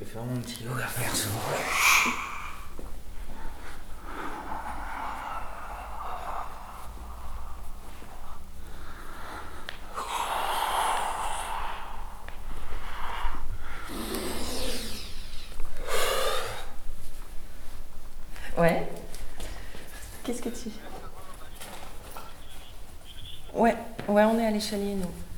vais faire mon petit yoga perso. Ouais. Qu'est-ce que tu. Ouais, ouais, on est à l'échalier, nous.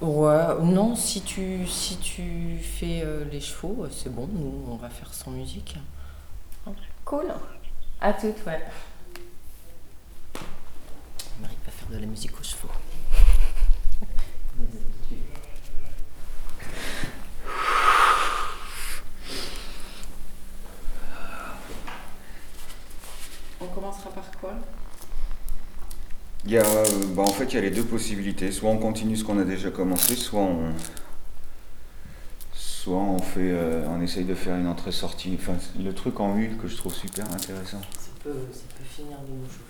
Ouais, non, si tu, si tu fais euh, les chevaux, euh, c'est bon, nous, on va faire sans musique. Cool. À toutes, ouais. Marie va faire de la musique aux chevaux. On commencera par quoi? Il y a, euh, bah, en fait, il y a les deux possibilités. Soit on continue ce qu'on a déjà commencé, soit on, soit on fait, euh, on essaye de faire une entrée-sortie. Enfin, le truc en U que je trouve super intéressant. ça peut, ça peut finir de nous chauffer.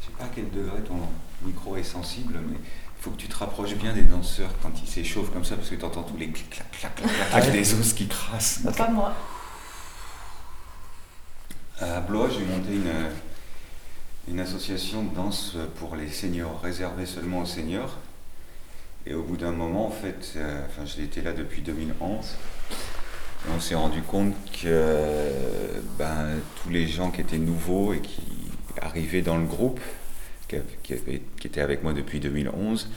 Je sais pas à quel degré ton micro est sensible, mais il faut que tu te rapproches bien des danseurs quand ils s'échauffent comme ça, parce que tu entends tous les clac, clac, clac, clac, clac des os qui crassent. Pas moi. À Blois, j'ai monté une, association de danse pour les seniors, réservée seulement aux seniors. Et au bout d'un moment, en fait, euh, enfin, j'étais là depuis 2011, et on s'est rendu compte que ben, tous les gens qui étaient nouveaux et qui arrivaient dans le groupe, qui étaient avec moi depuis 2011,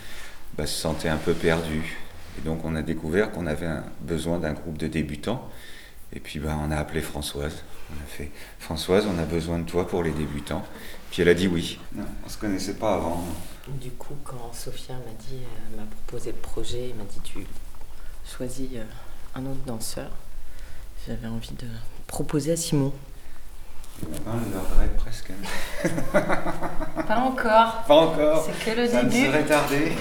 ben, se sentaient un peu perdus. Et donc on a découvert qu'on avait un- besoin d'un groupe de débutants. Et puis ben, on a appelé Françoise. On a fait Françoise, on a besoin de toi pour les débutants. Puis elle a dit oui. Non, on se connaissait pas avant. Du coup, quand Sophia m'a dit, euh, m'a proposé le projet, elle m'a dit tu choisis euh, un autre danseur, j'avais envie de proposer à Simon. Ah, je le regrette presque. Pas encore. Pas encore. C'est que le Ça début. serait tardé.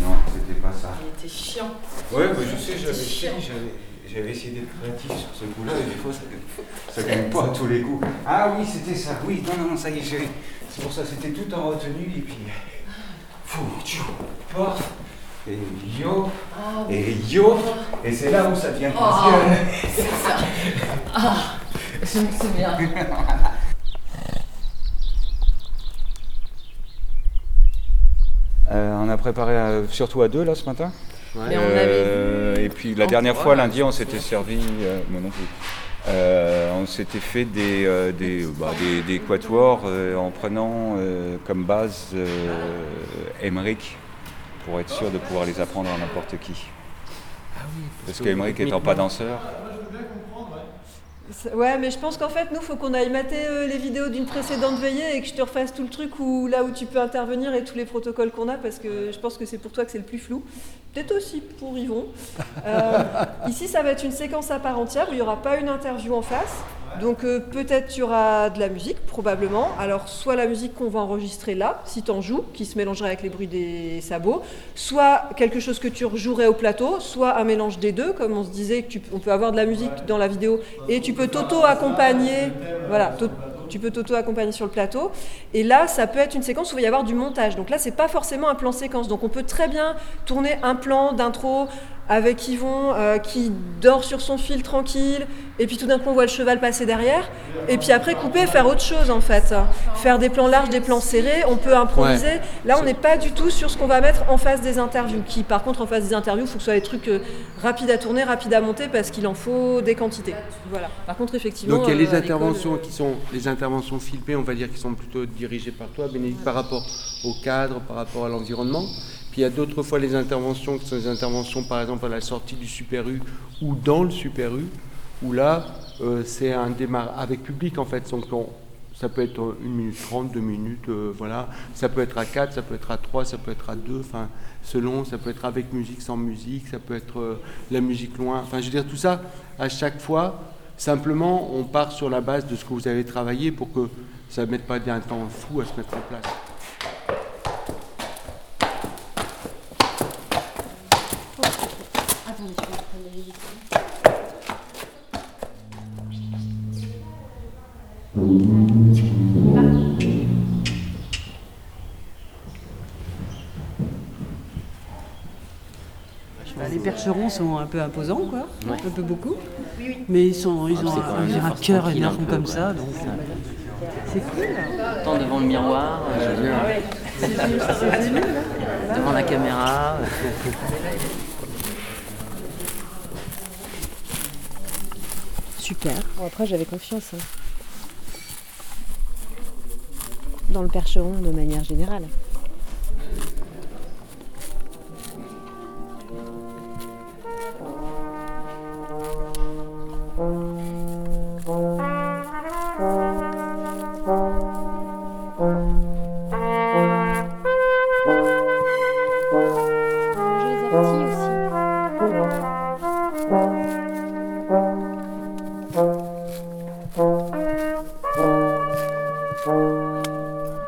non, c'était pas ça. Il était chiant. Ouais, bah, je sais, j'avais, Chiant. J'avais, essayé d'être créatif sur ce coup-là, et des fois ça, ça gagne pas à tous les coups. Ah oui, c'était ça, oui, non, non, ça y est, j'ai- c'est pour ça, c'était tout en retenue, et puis. Fou, tchou, paf, et yo, Ah, et yo, et c'est là où ça devient Oh. c'est ça. Ah, je me souviens. Euh, on a préparé euh, surtout à deux là ce matin? Mais on avait Euh, vu et puis la dernière fois, lundi, on s'était servi, euh, moi non plus. Euh, on s'était fait des, euh, des, bah, des, des quatuors euh, en prenant euh, comme base euh, Emmerich pour être sûr de pouvoir les apprendre à n'importe qui. Parce qu'Emmerich étant pas danseur, Ouais, mais je pense qu'en fait, nous, faut qu'on aille mater euh, les vidéos d'une précédente veillée et que je te refasse tout le truc où, là où tu peux intervenir et tous les protocoles qu'on a, parce que je pense que c'est pour toi que c'est le plus flou. Peut-être aussi pour Yvon. Euh, ici, ça va être une séquence à part entière où il n'y aura pas une interview en face. Donc euh, peut-être il y aura de la musique, probablement. Alors soit la musique qu'on va enregistrer là, si tu en joues, qui se mélangerait avec les bruits des sabots, soit quelque chose que tu rejouerais au plateau, soit un mélange des deux, comme on se disait, tu- on peut avoir de la musique dans la vidéo et tu peux t'auto-accompagner. Voilà, tu peux t'auto-accompagner sur le plateau. Et là, ça peut être une séquence où il va y avoir du montage. Donc là, c'est pas forcément un plan séquence. Donc on peut très bien tourner un plan d'intro avec Yvon euh, qui dort sur son fil tranquille, et puis tout d'un coup on voit le cheval passer derrière, et puis après couper, faire autre chose en fait. Faire des plans larges, des plans serrés, on peut improviser. Là, on n'est pas du tout sur ce qu'on va mettre en face des interviews, qui par contre en face des interviews, il faut que ce soit des trucs euh, rapides à tourner, rapides à monter, parce qu'il en faut des quantités. Voilà. Par contre, effectivement... Donc il y a euh, les l'école, interventions euh, qui sont les interventions filmées, on va dire, qui sont plutôt dirigées par toi, Bénédicte, par rapport au cadre, par rapport à l'environnement. Il y a d'autres fois les interventions qui sont des interventions, par exemple, à la sortie du Super U ou dans le Super U, où là, euh, c'est un démarrage avec public en fait. Donc on- ça peut être une minute trente, deux minutes, euh, voilà. Ça peut être à quatre, ça peut être à trois, ça peut être à deux, enfin, selon, ça peut être avec musique, sans musique, ça peut être euh, la musique loin. Enfin, je veux dire, tout ça, à chaque fois, simplement, on part sur la base de ce que vous avez travaillé pour que ça ne mette pas un temps fou à se mettre en place. Les percherons sont un peu imposants, quoi. Ouais. Un peu beaucoup. Mais ils, sont, ils Ah, ont, même ils ont un cœur un énorme peu, comme ça. Donc, Ça. c'est cool. Tant devant le miroir, euh, devant la caméra. Super. Bon, après, j'avais confiance hein. Dans le percheron de manière générale.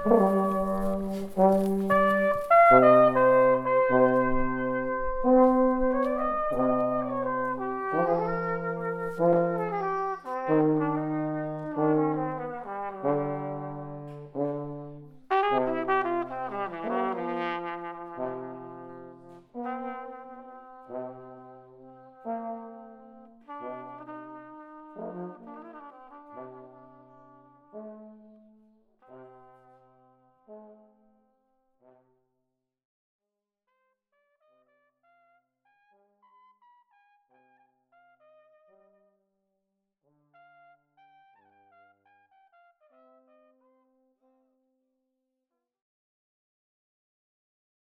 Oh.